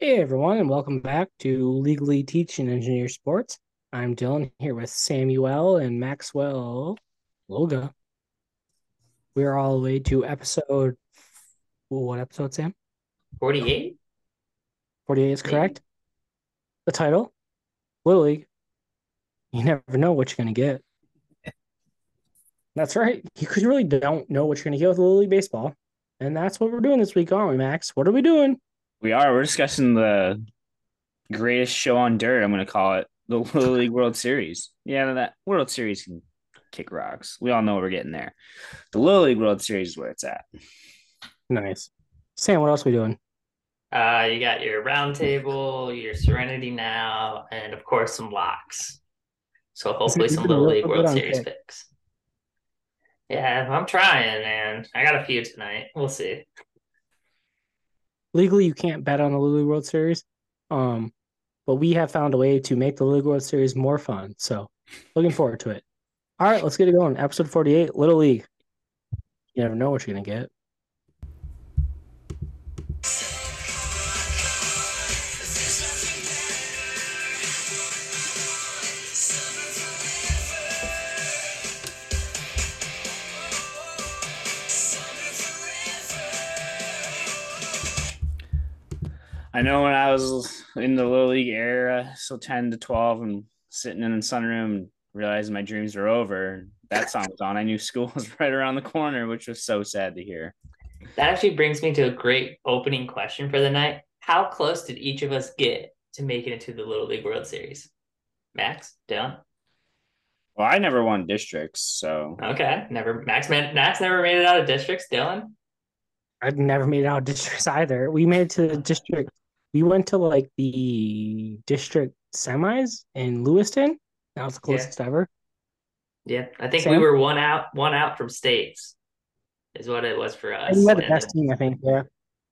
Hey everyone, and welcome back to Legally Teaching Engineer Sports. I'm Dylan here with Samuel and Maxwell Loga. We're all the way to episode what episode, Sam? 48? 48 is correct. The title, Little League. You never know what you're gonna get. That's right. You really don't know what you're gonna get with Little League baseball. And that's what we're doing this week, aren't we, Max? What are we doing? We are. We're discussing the greatest show on dirt. I'm going to call it the Little League World Series. Yeah, that World Series can kick rocks. We all know we're getting there. The Little League World Series is where it's at. Nice. Sam, what else are we doing? Uh, you got your roundtable, your Serenity now, and of course some locks. So hopefully some Little League World Series pick. picks. Yeah, I'm trying, man. I got a few tonight. We'll see legally you can't bet on the League World Series. Um, but we have found a way to make the League World Series more fun. So looking forward to it. All right, let's get it going. Episode 48, Little League. You never know what you're gonna get. I know when I was in the little league era, so 10 to 12 and sitting in the sunroom and realizing my dreams were over. That song was on. I knew school was right around the corner, which was so sad to hear. That actually brings me to a great opening question for the night. How close did each of us get to make it into the Little League World Series? Max, Dylan? Well, I never won districts, so okay. Never Max man Max never made it out of districts. Dylan? I'd never made it out of districts either. We made it to the district we went to like the district semis in Lewiston. That was the closest yeah. ever. Yeah, I think we were one out, one out from states, is what it was for us. And we had the best team, I think. Yeah.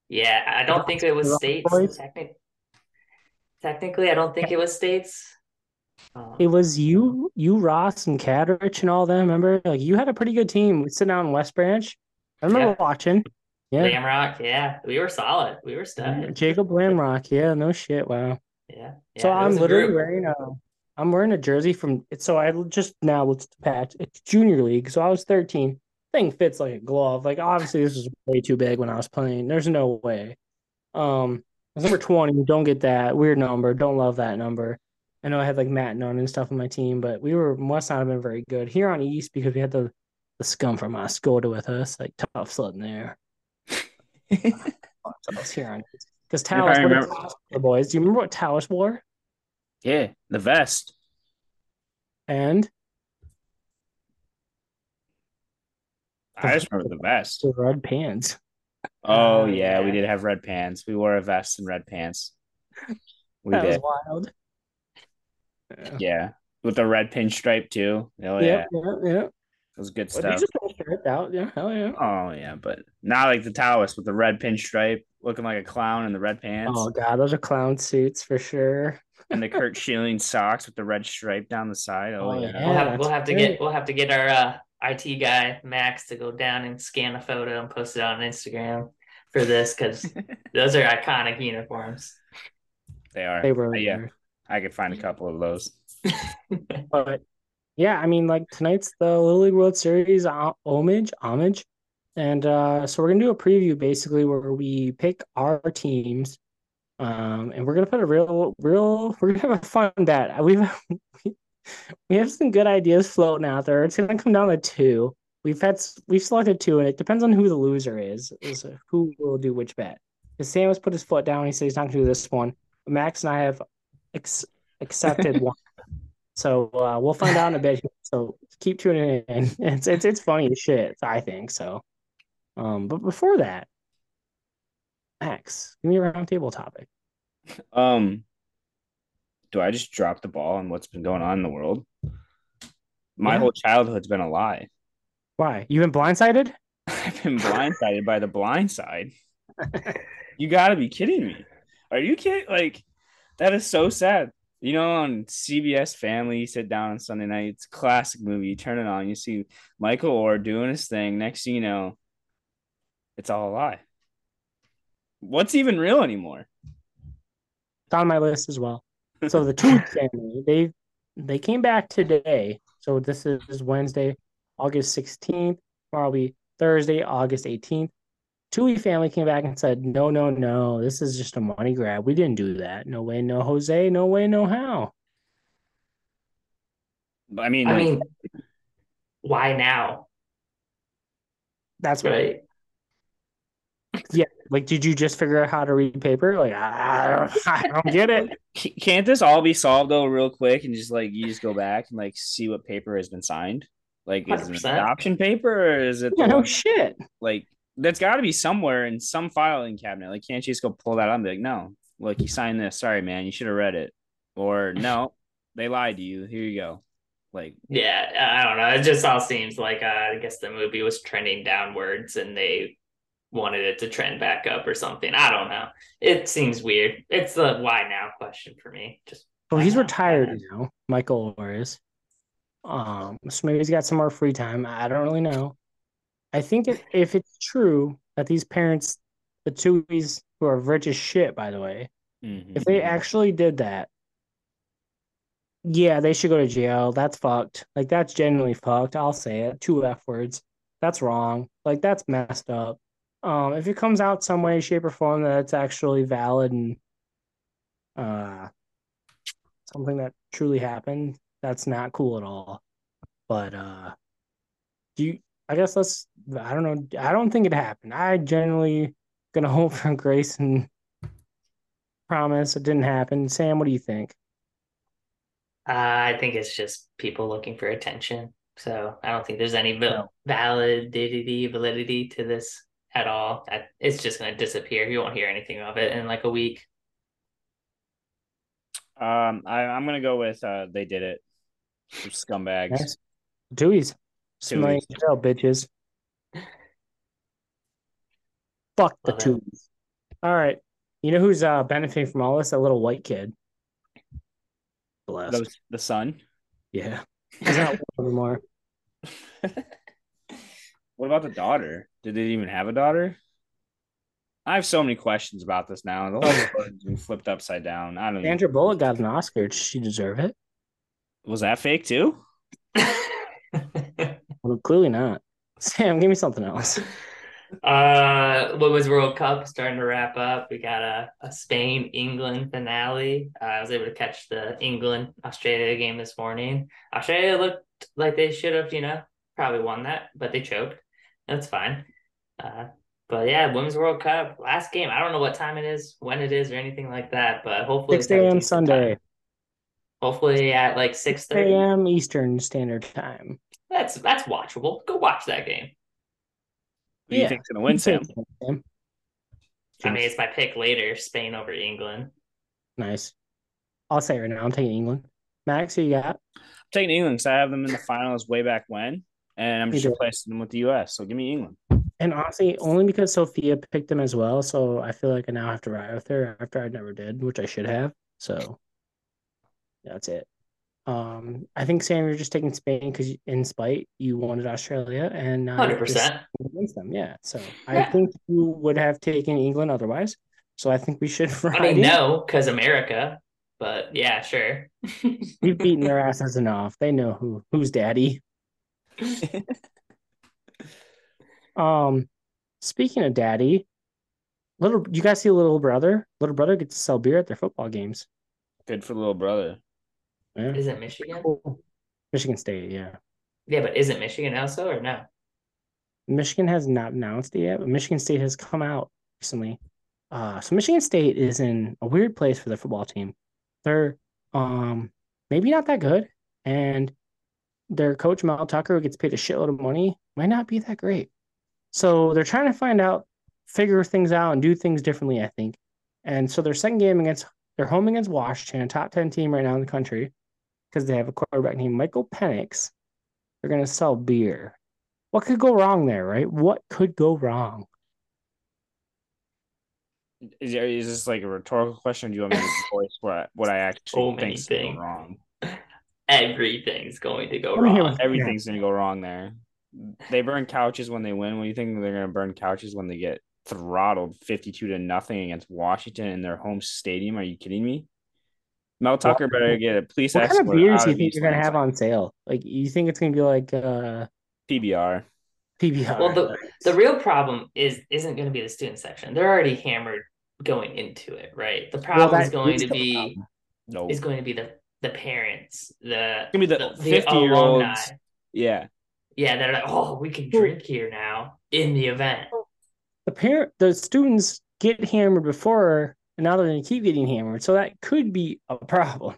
Yeah, I don't think it was states. Technically, technically, I don't think it was states. Um, it was you, you, Ross, and Cadrich, and all them. Remember, like you had a pretty good team. We sit down in West Branch. I remember yeah. watching. Yeah. Lamrock, yeah. We were solid. We were stuck. Jacob Lamrock, yeah, no shit. Wow. Yeah. yeah so I'm literally wearing a I'm wearing a jersey from it. so I just now let's patch it's junior league. So I was 13. Thing fits like a glove. Like obviously this was way too big when I was playing. There's no way. Um number 20, don't get that. Weird number. Don't love that number. I know I had like Matt Nunn and stuff on my team, but we were must not have been very good here on East because we had the the scum from Oscoda with us, like tough sledding there. Because Tawas, remember... the boys. Do you remember what Tawas wore? Yeah, the vest. And I just remember the vest. The red pants. Oh uh, yeah, we did have red pants. We wore a vest and red pants. We that did. was wild. Yeah. yeah. With the red pinstripe too. Oh yeah. Yeah, yeah, yeah. Was good well, stuff. Ripped out, yeah, hell yeah. Oh yeah, but not like the Taoist with the red pinstripe, looking like a clown in the red pants. Oh god, those are clown suits for sure. and the Curt Schilling socks with the red stripe down the side. Oh, oh yeah, we'll have, we'll have to get we'll have to get our uh, IT guy Max to go down and scan a photo and post it on Instagram for this because those are iconic uniforms. They are. They were. Uh, yeah, I could find a couple of those. but yeah, I mean, like tonight's the Little League World Series homage, homage, and uh, so we're gonna do a preview basically where we pick our teams, um, and we're gonna put a real, real, we're gonna have a fun bet. We've we have some good ideas floating out there. It's gonna come down to two. We've had we've selected two, and it depends on who the loser is, is who will do which bet. Because Sam has put his foot down. He said he's not gonna do this one. Max and I have ex- accepted one. So uh, we'll find out in a bit. So keep tuning in. It's it's it's funny as shit. I think so. Um, but before that, Max, give me a roundtable topic. Um, do I just drop the ball on what's been going on in the world? My yeah. whole childhood's been a lie. Why? You've been blindsided? I've been blindsided by the blind side. you got to be kidding me. Are you kidding? Like, that is so sad. You know, on CBS Family, you sit down on Sunday night. It's a classic movie. You turn it on, you see Michael Oher doing his thing. Next thing you know, it's all a lie. What's even real anymore? It's on my list as well. So the two family, they they came back today. So this is Wednesday, August 16th. Tomorrow will be Thursday, August 18th. Tuohy family came back and said, no, no, no, this is just a money grab. We didn't do that. No way, no Jose. No way, no how. I mean, I like, mean, why now? That's what Right. Yeah, like, did you just figure out how to read paper? Like, I, I don't get it. can't this all be solved though, real quick, and just like you just go back and like see what paper has been signed? Like, is it an 100%. adoption paper or is it the Yeah, no shit. like that's got to be somewhere in some filing cabinet? Like, can't you just go pull that out and be like, no, look, you signed this. Sorry, man, you should have read it. Or no, they lied to you. Here you go. Like, Yeah, I don't know. It just all seems like uh, I guess the movie was trending downwards and they wanted it to trend back up or something. I don't know. It seems weird. It's the why now question for me. Just Well, he's now? retired Why now, Michael Oher is. Um, so maybe he's got some more free time. I don't really know. I think if, if it's true that these parents, the Tuohys who are rich as shit, by the way, mhm. if they actually did that, yeah, they should go to jail. That's fucked. Like that's genuinely fucked. I'll say it. Two F words. That's wrong. Like that's messed up. Um, if it comes out some way, shape, or form that it's actually valid and uh something that truly happened, that's not cool at all. But uh do you I guess let's I don't know. I don't think it happened. I generally gonna hope for grace and promise it didn't happen. Sam, what do you think? Uh, I think it's just people looking for attention. So I don't think there's any val- No. validity, validity to this at all. I, it's just going to disappear. You won't hear anything of it in like a week. um, I, I'm gonna go with uh, they did it. Scumbags. Nice. Dewey's. Smelling Tuohys. hell, bitches. Fuck the Love it. tubes. All right. You know who's uh benefiting from all this? A little white kid. Blessed. Those, the son. Yeah. He's not one anymore. What about the daughter? Did they even have a daughter? I have so many questions about this now. The whole story's been flipped upside down. I don't know. Sandra Bullock got an Oscar. Did she deserve it? Was that fake too? Well, clearly not. Sam, give me something else. Uh, Women's World Cup starting to wrap up. We got a, a Spain England finale. Uh, I was able to catch the England Australia game this morning. Australia looked like they should have, you know, probably won that, but they choked. That's fine. Uh, but yeah, Women's World Cup last game. I don't know what time it is, when it is, or anything like that. But hopefully, 6 it's at a.m. Sunday. time. Hopefully at like six 6 thirty. a.m. Eastern Standard Time. That's that's watchable. Go watch that game. Who do you Yeah. think's gonna win, Sam? Sam. I mean, it's my pick later: Spain over England. Nice. I'll say it right now. I'm taking England. Max, who you got? I'm taking England because I have them in the finals way back when, and I'm Me just too. replacing them with the U.S. So give me England. And honestly, only because Sophia picked them as well. So I feel like I now have to ride with her after I never did, which I should have. So that's it. Um, I think Sam, you're just taking Spain because in spite you wanted Australia, and Hundred just percent. against them. Yeah. So I Yeah. think you would have taken England otherwise. So I think we should. I ride mean, in. no, because America. But yeah, sure. We've beaten their asses enough. They know who who's daddy. Um, speaking of daddy, little you guys see little brother? Little brother gets to sell beer at their football games. Good for little brother. Yeah. Is it Michigan? Cool. Michigan State, yeah. Yeah, but is it Michigan also or no? Michigan has not announced it yet, but Michigan State has come out recently. Uh, so Michigan State is in a weird place for their football team. They're um maybe not that good, and their coach Mel Tucker, who gets paid a shitload of money, might not be that great. So they're trying to find out, figure things out, and do things differently. I think, and so their second game against they're home against Washington, a top ten team right now in the country, because they have a quarterback named Michael Penix. They're gonna sell beer. What could go wrong there, right? What could go wrong? Is, is this like a rhetorical question? Or do you want me to voice what I, what I actually So many think's gonna things. go wrong? Everything's going to go Let wrong. what- Everything's gonna go wrong there. They burn couches when they win. What do you think they're gonna burn couches when they get throttled 52 to nothing against Washington in their home stadium. Are you kidding me? Mel Tucker better get a police what kind of beers do you think you're gonna have on sale? Like you think it's gonna be like uh PBR. PBR. Well, the the real problem is isn't going to be the student section. They're already hammered going into it, right? The problem well, is going to be no. is going to be the the parents, the it's gonna be the fifty year olds. Yeah, yeah, they're like, oh, we can drink here now in the event. The parent, the students get hammered before, and now they're going to keep getting hammered, so that could be a problem.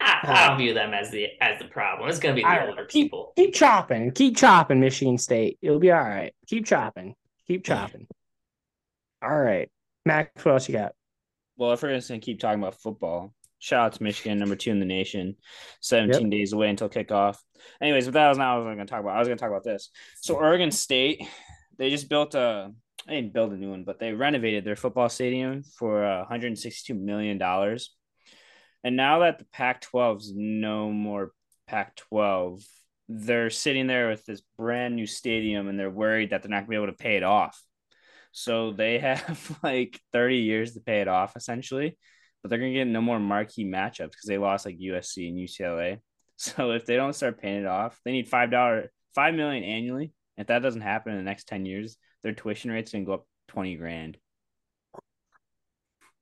I, I don't view them as the as the problem. It's going to be the older keep, people. Keep chopping, keep chopping, Michigan State. It'll be all right. Keep chopping, keep chopping. all right, Max, what else you got? Well, if we're going to keep talking about football, shout out to Michigan, number two in the nation. Seventeen yep. days away until kickoff. Anyways, but that was not what I was going to talk about. I was going to talk about this. So Oregon State, they just built a. They didn't build a new one, but they renovated their football stadium for uh, 162 million dollars and now that the Pac 12 is no more Pac 12, they're sitting there with this brand new stadium and they're worried that they're not going to be able to pay it off. So they have like 30 years to pay it off essentially, but they're going to get no more marquee matchups because they lost like USC and UCLA. So if they don't start paying it off, they need $5, 5 million annually. If that doesn't happen in the next 10 years, their tuition rate's going to go up 20 grand.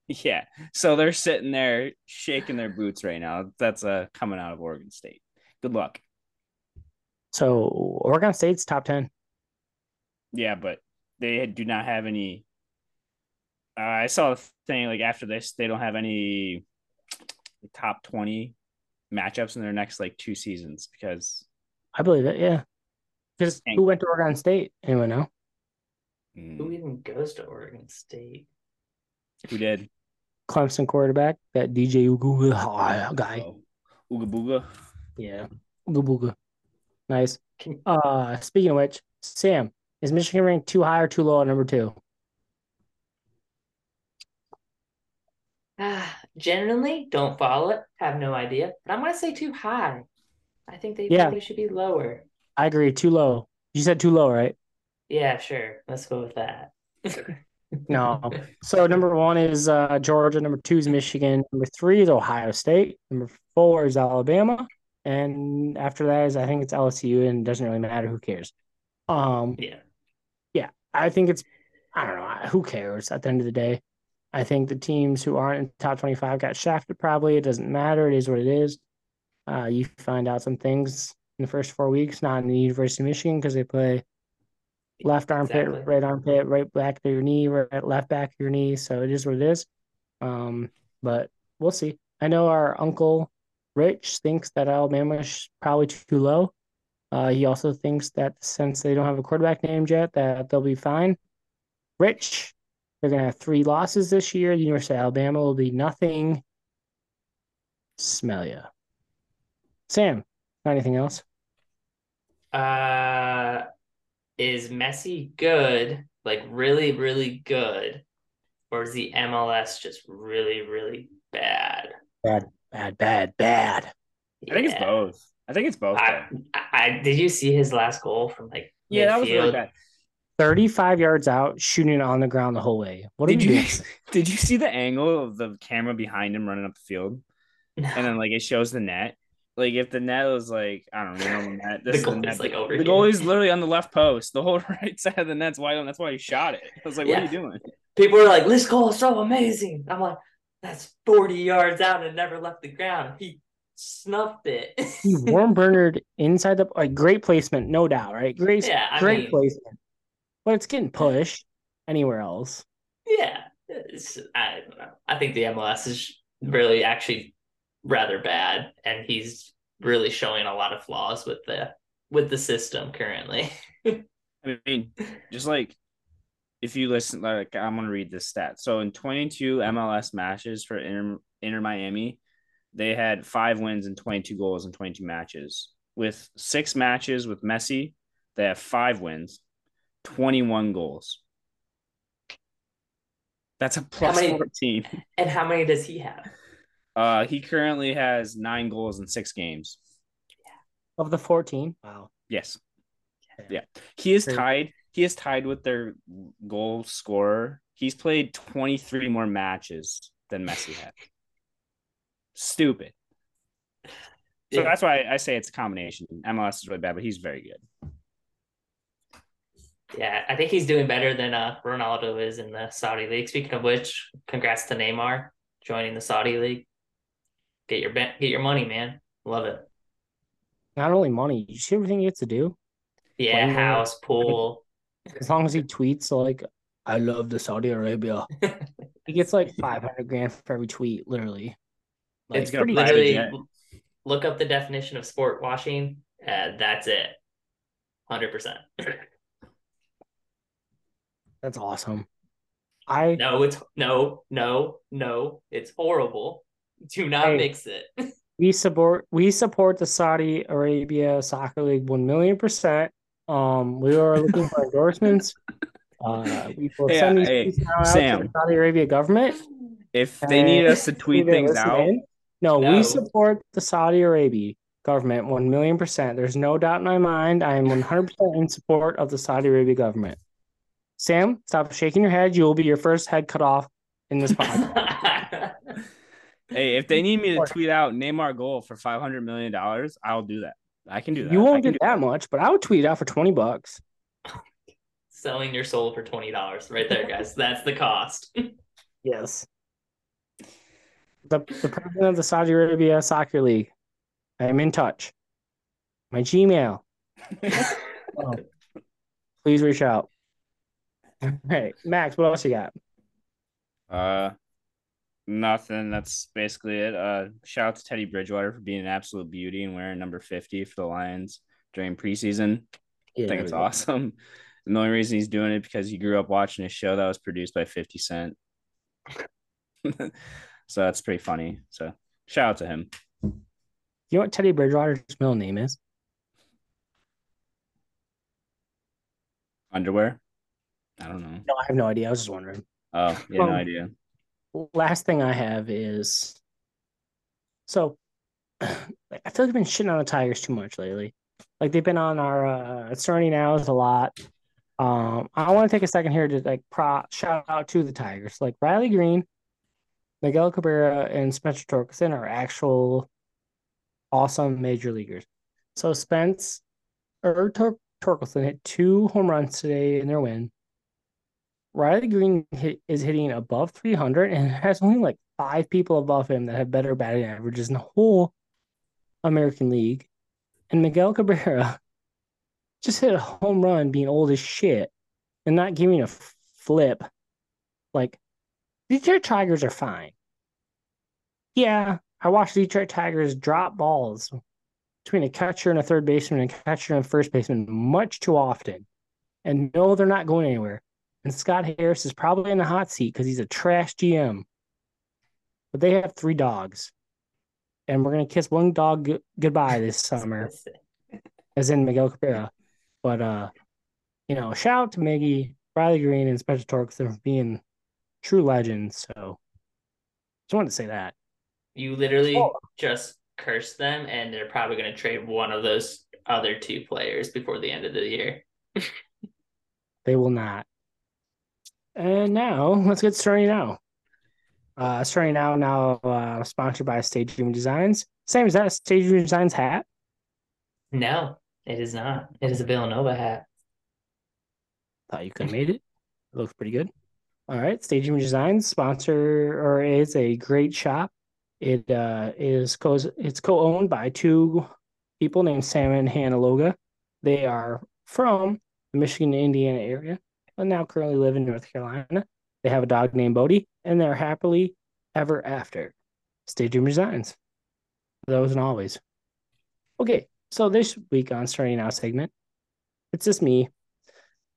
Yeah. So they're sitting there shaking their boots right now. That's uh coming out of Oregon State. Good luck. So Oregon State's top 10. Yeah, but they do not have any uh, I saw the thing like after this they don't have any top 20 matchups in their next like two seasons because I believe it, yeah. Because who went to Oregon State? Anyone know? Who even goes to Oregon State? Who did? Clemson quarterback, that DJ Uga guy. Oh, Ooga Booga. Yeah, Ooga Booga. Nice. Uh, speaking of which, Sam, is Michigan ranked too high or too low at number two? Uh, generally, don't follow it. Have no idea. But I'm gonna say too high. I think they yeah. probably should be lower. I agree. Too low. You said too low, right? Yeah, sure. Let's go with that. no. So number one is uh, Georgia. Number two is Michigan. Number three is Ohio State. Number four is Alabama. And after that is I think it's LSU, and it doesn't really matter. Who cares? Um, yeah, yeah. I think it's I don't know. Who cares at the end of the day? I think the teams who aren't in top twenty five got shafted. Probably it doesn't matter. It is what it is. Uh, you find out some things in the first four weeks, not in the University of Michigan because they play left armpit, exactly. right armpit, right back of your knee, right left back of your knee. So it is what it is. Um, but we'll see. I know our uncle Rich thinks that Alabama is probably too low. Uh, he also thinks that since they don't have a quarterback named yet, that they'll be fine. Rich, they're gonna have three losses this year. The University of Alabama will be nothing. Smell ya. Sam, anything else? Uh is Messi good, like really, really good, or is the MLS just really, really bad? Bad, bad, bad, bad. I think it's both. I think it's both. I, I, did you see his last goal from like yeah, midfield? that was really bad. 35 yards out, shooting on the ground the whole way. What did you did you see the angle of the camera behind him running up the field? No. And then like it shows the net like if the net was like I don't know the net, this the goal is like over. The goal is literally on the left post. The whole right side of the net's wide open. That's why he shot it. I was like, yeah. "What are you doing?" People are like, "This goal is so amazing." I'm like, "That's 40 yards out and never left the ground." He snuffed it. he warm burnered inside the like great placement, no doubt, right? Great, yeah, great mean, placement. But it's getting pushed anywhere else. Yeah, I don't know. I think the MLS is really actually rather bad, and he's really showing a lot of flaws with the with the system currently. I mean, just like if you listen, like I'm gonna read this stat. So in 22 MLS matches for Inter, Inter Miami, they had five wins and 22 goals in 22 matches. With six matches with Messi, they have five wins, 21 goals. That's a plus many, 14. And how many does he have? Uh, he currently has nine goals in six games. Of the 14? Wow. Yes. Yeah. He is tied. he is tied with their goal scorer. He's played 23 more matches than Messi had. Stupid. So yeah. that's why I say it's a combination. MLS is really bad, but he's very good. Yeah, I think he's doing better than uh, Ronaldo is in the Saudi league. Speaking of which, congrats to Neymar joining the Saudi league. Get your get your money, man. Love it. Not only money, you see everything he gets to do. Yeah, house, pool. As long as he tweets like, "I love the Saudi Arabia," he gets like five hundred grand for every tweet. Literally, like, it's pretty literally. Look up the definition of sport washing. Uh, that's it. Hundred percent. That's awesome. I no, it's no, no, no. It's horrible. Do not hey, mix it. we support we support the Saudi Arabia Soccer League one million percent. Um, we are looking for endorsements. Uh, we will send these hey, now Sam, to the Saudi Arabia government. If they need us to tweet things out, no, no, we support the Saudi Arabia government one million percent. There's no doubt in my mind. I am one hundred percent in support of the Saudi Arabia government. Sam, stop shaking your head. You will be your first head cut off in this podcast. Hey, if they need me to tweet out Neymar goal for five hundred million dollars, I'll do that. I can do that. You won't get that, that much, but I would tweet out for twenty bucks. Selling your soul for twenty dollars, right there, guys. That's the cost. yes. The the president of the Saudi Arabia Soccer League. I am in touch. My Gmail. oh, please reach out. Hey, Max, what else you got? Uh, nothing. That's basically it. Uh, shout out to Teddy Bridgewater for being an absolute beauty and wearing number 50 for the Lions during preseason. Yeah, I think it's awesome. And the only reason he's doing it because he grew up watching a show that was produced by 50 Cent. so that's pretty funny. So shout out to him. You know what Teddy Bridgewater's middle name is? Underwear. I don't know. No, I have no idea. I was just wondering. Oh, yeah, um, no idea. Last thing I have is so I feel like I've been shitting on the Tigers too much lately. Like they've been on our uh Serenity Now a lot. Um, I want to take a second here to like pro shout out to the Tigers. Like Riley Greene, Miguel Cabrera, and Spencer Torkelson are actual awesome major leaguers. So Spence or Tor- Torkelson hit two home runs today in their win. Riley Greene hit, is hitting above 300 and has only like five people above him that have better batting averages in the whole American League. And Miguel Cabrera just hit a home run being old as shit and not giving a flip. Like, Detroit Tigers are fine. Yeah, I watched Detroit Tigers drop balls between a catcher and a third baseman and a catcher and a first baseman much too often. And no, they're not going anywhere. And Scott Harris is probably in the hot seat because he's a trash GM. But they have three dogs. And we're going to kiss one dog g- goodbye this summer, as in Miguel Cabrera. But, uh, you know, shout out to Miggy, Riley Greene, and Spencer Torks for being true legends. So just wanted to say that. You literally oh. just cursed them, and they're probably going to trade one of those other two players before the end of the year. they will not. And now let's get started now. Uh, starting now, now uh, sponsored by Stadium Designs. Same as that a Stadium Designs hat? No, it is not. It is a Villanova hat. Thought you could have made it. It looks pretty good. All right, Stadium Designs sponsor or is a great shop. It uh, is co it's co-owned by two people named Sam and Hannah Loga. They are from the Michigan, Indiana area and now currently live in North Carolina. They have a dog named Bodie, and they're happily ever after. Stadium Designs. Those and always. Okay, so this week on Starting Now segment, it's just me.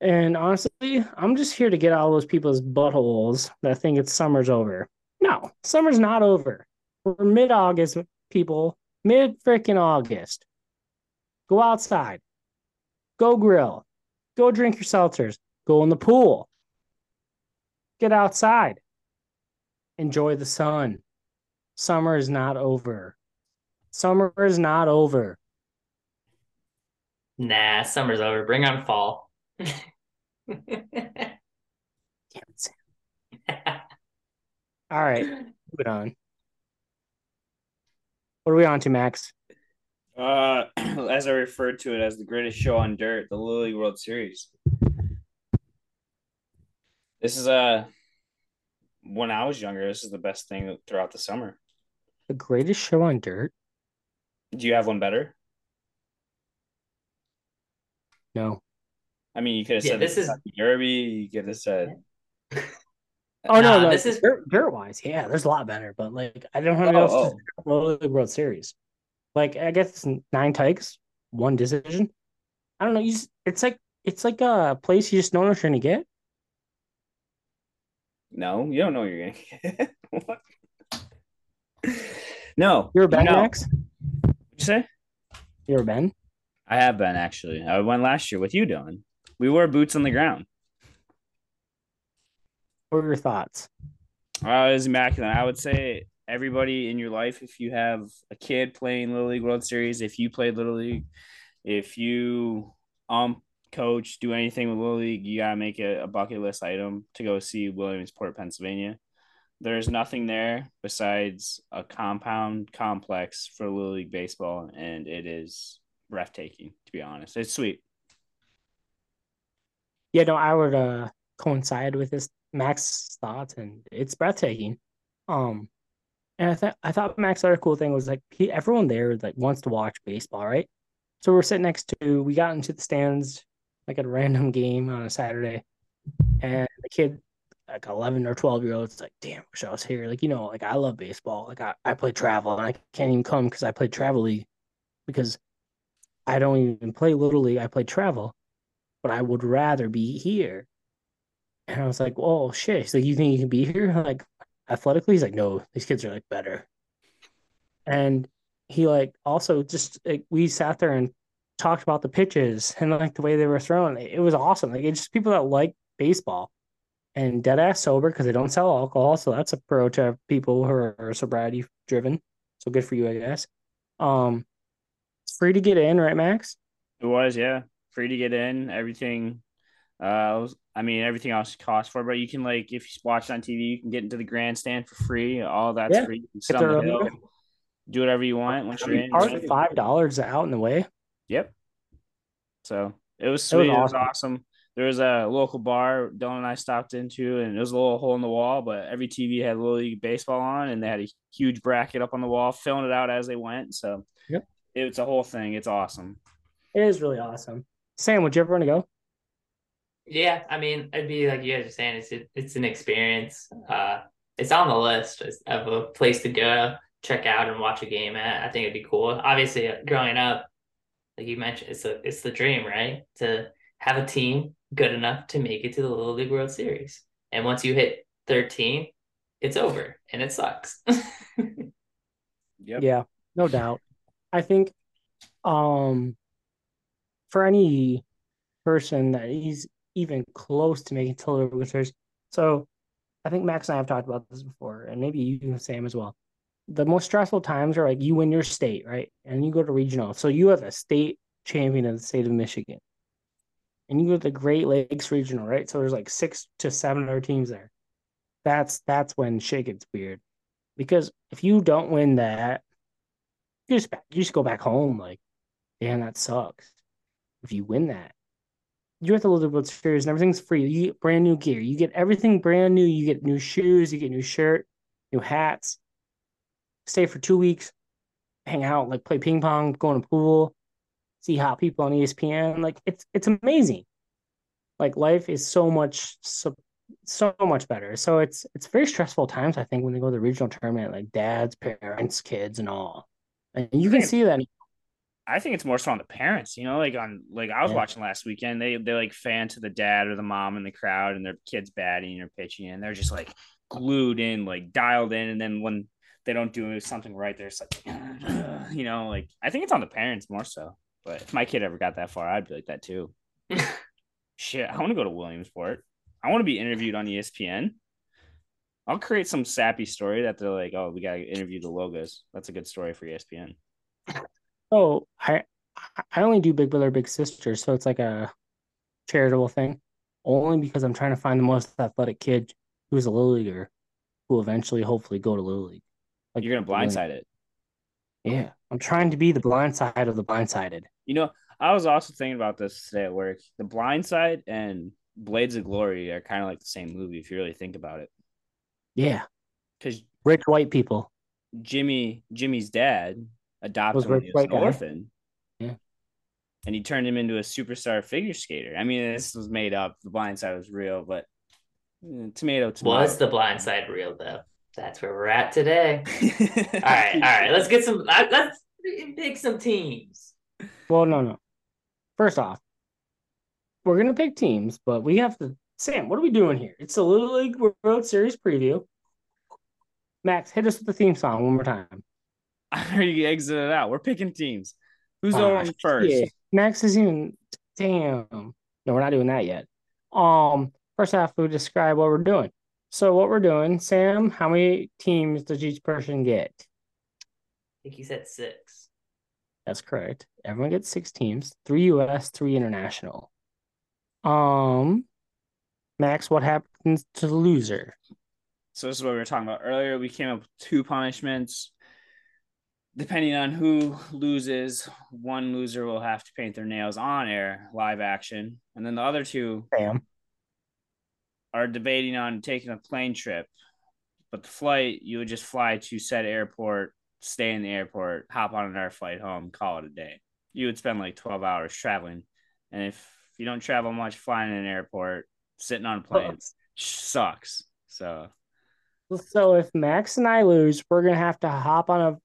And honestly, I'm just here to get all those people's buttholes that think it's summer's over. No, summer's not over. We're mid August, people. Mid freaking August. Go outside. Go grill. Go drink your seltzers. Go in the pool. Get outside. Enjoy the sun. Summer is not over. Summer is not over. Nah, summer's over. Bring on fall. Damn it, Sam. All right, moving on. What are we on to, Max? Uh, as I referred to it as the greatest show on dirt, the Little League World Series. This is a uh, when I was younger. This is the best thing throughout the summer. The greatest show on dirt. Do you have one better? No. I mean, you could have yeah, said this is Derby. You could have said. Oh no, no, this is dirt, dirt wise. Yeah, there's a lot better, but like I don't have oh, else oh. the World Series. Like I guess nine takes, one decision. I don't know. You just, it's like it's like a place you just know what you're gonna get. No, you don't know you're gonna get. no, you're a Ben no. Max. What'd you say? You're a Ben. I have been actually. I went last year with you, Dylan. We wore boots on the ground. What are your thoughts? Uh, it was immaculate. I would say everybody in your life, if you have a kid playing Little League World Series, if you played Little League, if you um coach, do anything with Little League, you gotta make it a bucket list item to go see Williamsport, Pennsylvania. There's nothing there besides a compound complex for Little League baseball, and it is breathtaking, to be honest. It's sweet. Yeah, no, I would uh coincide with this Max thoughts, and it's breathtaking. Um, and I thought I thought Max other cool thing was like he, everyone there like wants to watch baseball, right? So we're sitting next to we got into the stands like a random game on a Saturday, and the kid like 11 or 12 year old, olds like damn wish i was here like you know like i love baseball like i, I play travel and i can't even come because i play travel league because i don't even play little league i play travel but i would rather be here and I was like, "Oh shit!" He's like, "You think you can be here?" like athletically, he's like, "No, these kids are like better." And he like also just like we sat there and talked about the pitches and like the way they were thrown. It was awesome. Like it's just people that like baseball and dead ass sober because they don't sell alcohol. So that's a pro to people who are sobriety driven. So good for you, I guess. Um, it's free to get in, right, Max? It was, yeah, free to get in. Everything uh, I mean, everything else costs for, but you can like if you watch on TV, you can get into the grandstand for free. All that's yeah. free. You can sit on the hill, do whatever you want once you're in. Five dollars out in the way. Yep. So it was sweet. It was, awesome. It was awesome. There was a local bar Dylan and I stopped into, and it was a little hole in the wall, but every TV had Little League baseball on, and they had a huge bracket up on the wall, filling it out as they went. So yep. it's a whole thing. It's awesome. It is really awesome. Sam, would you ever want to go? Yeah, I mean, it'd be like you guys are saying, it's it's an experience. Uh, it's on the list of a place to go check out and watch a game at. I think it'd be cool. Obviously, uh, growing up, like you mentioned, it's a it's the dream, right? To have a team good enough to make it to the Little League World Series, and once you hit thirteen, it's over and it sucks. yep. Yeah, no doubt. I think, um, for any person that he's even close to making total World Series. So I think Max and I have talked about this before, and maybe you, Sam, as well. The most stressful times are like you win your state, right? And you go to regional. So you have a state champion of the state of Michigan. And you go to the Great Lakes regional, right? So there's like six to seven other teams there. That's that's when shit gets weird. Because if you don't win that, you just you just go back home like, damn, that sucks. If you win that, you're at the Little World Series and everything's free. You get brand new gear. You get everything brand new. You get new shoes. You get new shirt, new hats. Stay for two weeks, hang out, like play ping pong, go in a pool, see hot people on ESPN. Like it's it's amazing. Like life is so much so so much better. So it's it's very stressful times. I think when they go to the regional tournament, like dads, parents, kids, and all, and you can see that I think it's more so on the parents, you know, like on like I was yeah. watching last weekend. They they like fan to the dad or the mom in the crowd, and their kids batting or pitching, and they're just like glued in, like dialed in. And then when they don't do something right, they're just like, you know, like I think it's on the parents more so. But if my kid ever got that far, I'd be like that too. Shit, I want to go to Williamsport. I want to be interviewed on ESPN. I'll create some sappy story that they're like, oh, we got to interview the Logas. That's a good story for ESPN. Oh, I I only do Big Brother Big Sister, so it's like a charitable thing. only because I'm trying to find the most athletic kid who's a little leaguer who will eventually hopefully go to little league. Like you're gonna blindside it. Yeah, I'm trying to be the blind side of the blindsided. You know, I was also thinking about this today at work. The Blind Side and Blades of Glory are kind of like the same movie if you really think about it. Yeah, because rich white people. Jimmy, Jimmy's dad adopted was him as an orphan. Yeah, and he turned him into a superstar figure skater. I mean, this was made up. The Blind Side was real, but eh, tomato, tomato. Was the Blind Side real though? That's where we're at today. all right, all right. Let's get some. Let's pick some teams. Well, no, no. First off, we're gonna pick teams, but we have to. Sam, what are we doing here? It's a Little League World Series preview. Max, hit us with the theme song one more time. I already exited out. We're picking teams. Who's going first? Yeah. Max is even. Damn. No, we're not doing that yet. Um, first off, we'll describe what we're doing. So what we're doing, Sam, how many teams does each person get? I think he said six. That's correct. Everyone gets six teams, three US, three international. Um Max, what happens to the loser? So this is what we were talking about earlier. We came up with two punishments. Depending on who loses, one loser will have to paint their nails on air, live action, and then the other two Bam are debating on taking a plane trip, but the flight you would just fly to said airport, stay in the airport, hop on another flight home, call it a day. You would spend like 12 hours traveling. And if you don't travel much flying in an airport, sitting on a plane sucks. So so if Max and I lose, we're gonna have to hop on a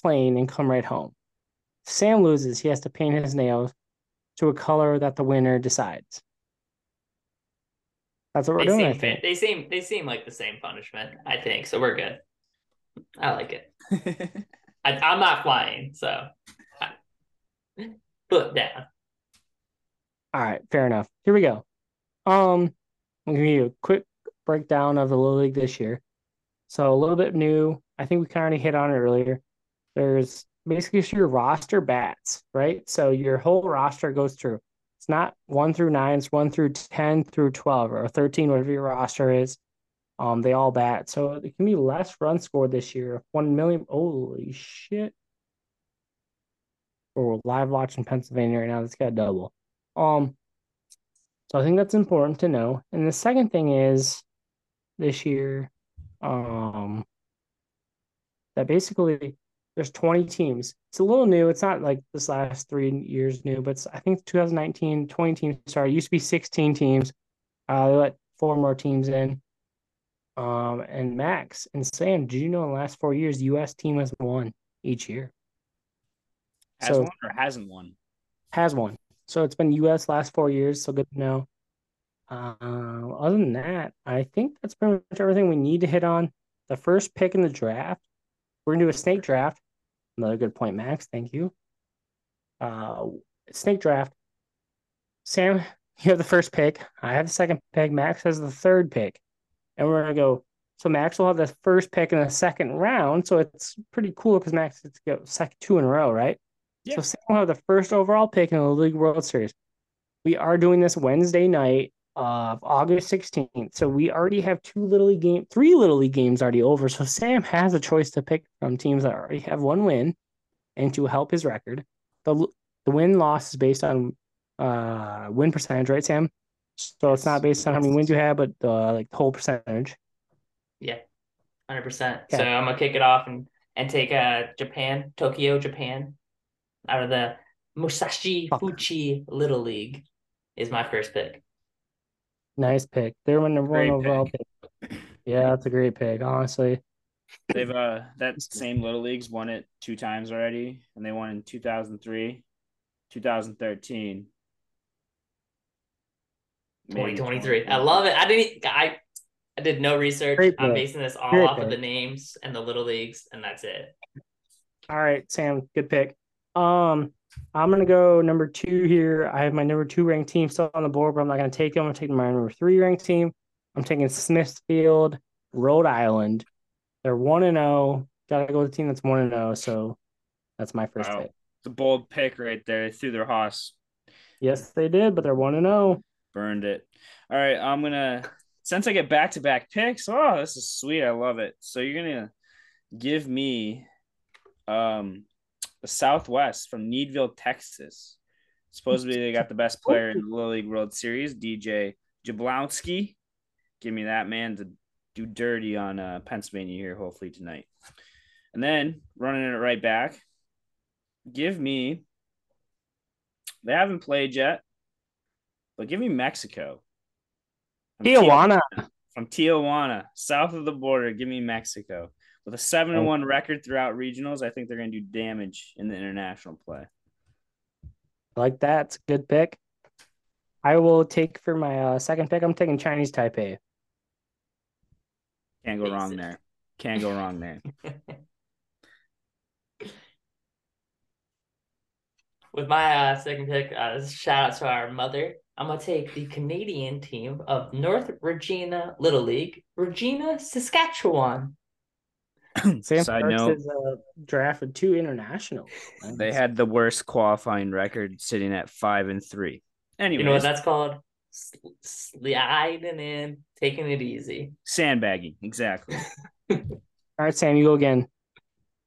plane and come right home. If Sam loses, he has to paint his nails to a color that the winner decides. That's what we're they doing. Seem, they seem they seem like the same punishment. I think so. We're good. I like it. I, am not flying, so put down. All right, fair enough. Here we go. Um, I'll give you a quick breakdown of the Little League this year. So a little bit new. I think we kind of hit on it earlier. There's basically your roster bats, right? So your whole roster goes through. It's not one through nine, it's one through 10 through 12 or 13, whatever your roster is. Um, they all bat. So it can be less run scored this year. One million. Holy shit. We're live watching Pennsylvania right now. That's got double. Um, so I think that's important to know. And the second thing is this year, um, that basically there's 20 teams. It's a little new. It's not like this last three years new, but I think 2019, 20 teams Sorry, It used to be 16 teams. Uh, they let four more teams in. Um, and Max and Sam, did you know in the last four years, U.S. team has won each year? Has so, won or hasn't won? Has won. So it's been U.S. last four years. So good to know. Uh, other than that, I think that's pretty much everything we need to hit on. The first pick in the draft we're gonna do a snake draft. Another good point, Max. Thank you. Uh, snake draft. Sam, you have the first pick. I have the second pick. Max has the third pick, and we're gonna go. So Max will have the first pick in the second round. So it's pretty cool because Max gets to go second two in a row, right? Yeah. So Sam will have the first overall pick in the League World Series. We are doing this Wednesday night of August 16th. So we already have two little league game, three little league games already over. So Sam has a choice to pick from teams that already have one win and to help his record. The the win loss is based on uh win percentage, right, Sam? So it's not based on how many wins you have, but the like the whole percentage. Yeah, hundred percent. So I'm gonna kick it off and and take uh Japan, Tokyo, Japan, out of the Musashi Fuchu Little League is my first pick. Nice pick. They're my number great one overall pick. pick. Yeah, that's a great pick, honestly. They've uh that same little leagues won it two times already, and they won in 2003, 2013. 2023. I love it. I didn't I I did no research. I'm basing this all great off pick. of the names and the little leagues, and that's it. All right, Sam, good pick. Um, I'm gonna go number two here. I have my number two ranked team still on the board, but I'm not gonna take them. I'm taking my number three ranked team. I'm taking Smithfield, Rhode Island. They're one and zero. Oh. Gotta go with the team that's one and zero. Oh, so that's my first wow. pick. It's a bold pick right there. They threw their hoss. Yes, they did, but they're one and zero. Oh. Burned it. All right, I'm gonna since I get back to back picks. Oh, this is sweet. I love it. So you're gonna give me um Southwest from Needville, Texas. Supposedly they got the best player in the Little League World Series, DJ Jablonski. Give me that man to do dirty on uh, Pennsylvania here, hopefully tonight. And then running it right back, give me. They haven't played yet, but give me Mexico. From Tijuana. Tijuana. From Tijuana, south of the border. Give me Mexico. With a seven and one record throughout regionals, I think they're going to do damage in the international play. Like that, it's a good pick. I will take for my uh, second pick. I'm taking Chinese Taipei. Can't go wrong there. Can't go wrong there. With my uh, second pick, uh, shout out to our mother. I'm gonna take the Canadian team of North Regina Little League, Regina, Saskatchewan. Sam Side note, is, uh, drafted two international. They had the worst qualifying record, sitting at five and three. Anyway, you know what that's called? Sliding in, taking it easy. Sandbagging, exactly. All right, Sam, you go again.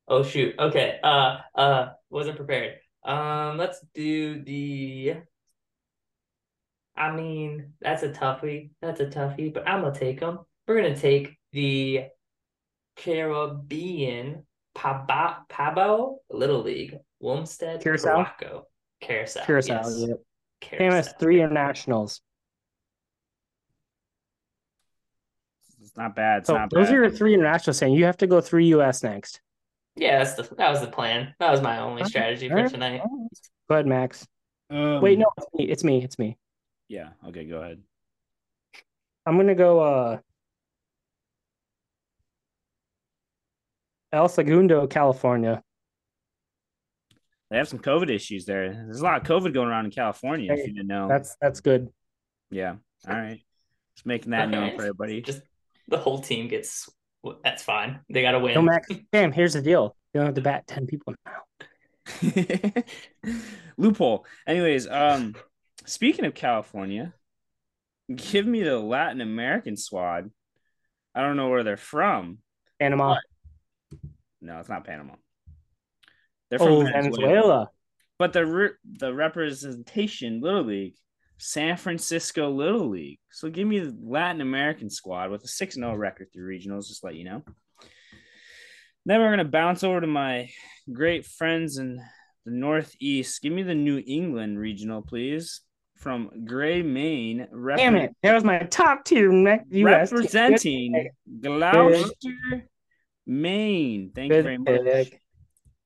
Oh shoot. Okay. Uh uh wasn't prepared. Um let's do the I mean, that's a toughie. That's a toughie, but I'm gonna take them. We're gonna take the Caribbean Pabao, Pabao Little League, Willemstad, Curacao. Curacao. Curacao. Curacao, yes. yep. Curacao. three internationals. It's not bad. It's so not those bad. are your three international saying you have to go three US next. Yeah, that's the that was the plan. That was my only strategy for tonight. Go ahead, Max. Um, Wait, no, it's me. It's me. It's me. Yeah. Okay, go ahead. I'm gonna go uh El Segundo, California. They have some COVID issues there. There's a lot of COVID going around in California. Hey, if you didn't know, that's that's good. Yeah. All right. Just making that okay. known for everybody. Just the whole team gets. That's fine. They got to win. No, Max. Damn. Here's the deal. You don't have to bat ten people now. Loophole. Anyways, um, speaking of California, give me the Latin American squad. I don't know where they're from. Panama. No, it's not Panama. They're from oh, Venezuela. Venezuela. But the re- the representation Little League, San Francisco Little League. So give me the Latin American squad with a 6 0 record through regionals, just let you know. Then we're gonna bounce over to my great friends in the Northeast. Give me the New England regional, please. From Gray, Maine. Rep- Damn it! That was my top tier. US representing Gloucester, Maine. Thank Good you very much. Pick.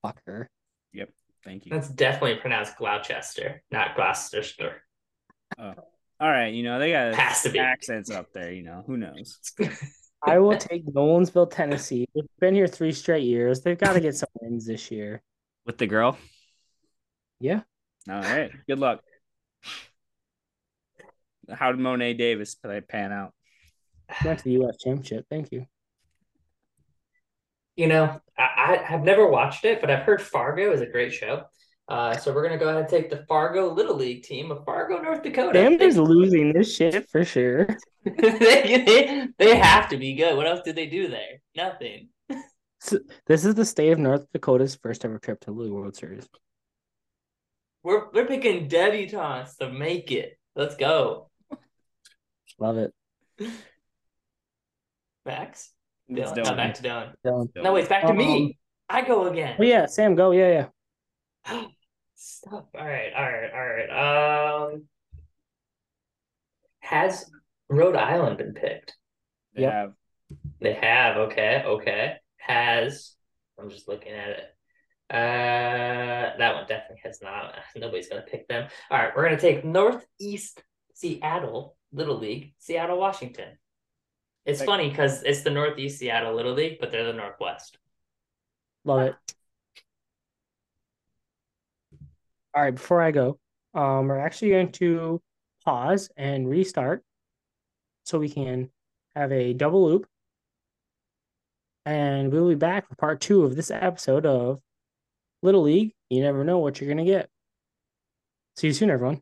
Fucker. Yep. Thank you. That's definitely pronounced Gloucester, not Gloucester. Oh. All right. You know, they got Has to be. accents up there. You know, who knows? I will take Nolensville, Tennessee. They've been here three straight years. They've got to get some wins this year. With the girl? Yeah. All right. Good luck. How did Mo'ne Davis play pan out? Went to the U.S. Championship. Thank you you know, I, I have never watched it, but I've heard Fargo is a great show. Uh, so we're gonna go ahead and take the Fargo Little League team of Fargo, North Dakota. Denver's they, losing this shit for sure. they, they, they have to be good. What else did they do there? Nothing. So this is the state of North Dakota's first ever trip to the World Series. We're we're picking debutantes to make it. Let's go. Love it. Max. Dylan. Dylan. back to Dylan. Dylan. No, wait, it's back to um, me. I go again. Oh yeah, Sam, go. Yeah, yeah. Stop. All right, all right, all right. Um, has Rhode Island been picked? They yep. have. They have. Okay, okay. Has I'm just looking at it. Uh, that one definitely has not. Nobody's gonna pick them. All right, we're gonna take Northeast Seattle Little League, Seattle, Washington. It's like, funny because it's the Northeast Seattle Little League, but they're the Northwest. Love it. All right, before I go, um, we're actually going to pause and restart so we can have a double loop. And we'll be back for part two of this episode of Little League. You never know what you're going to get. See you soon, everyone.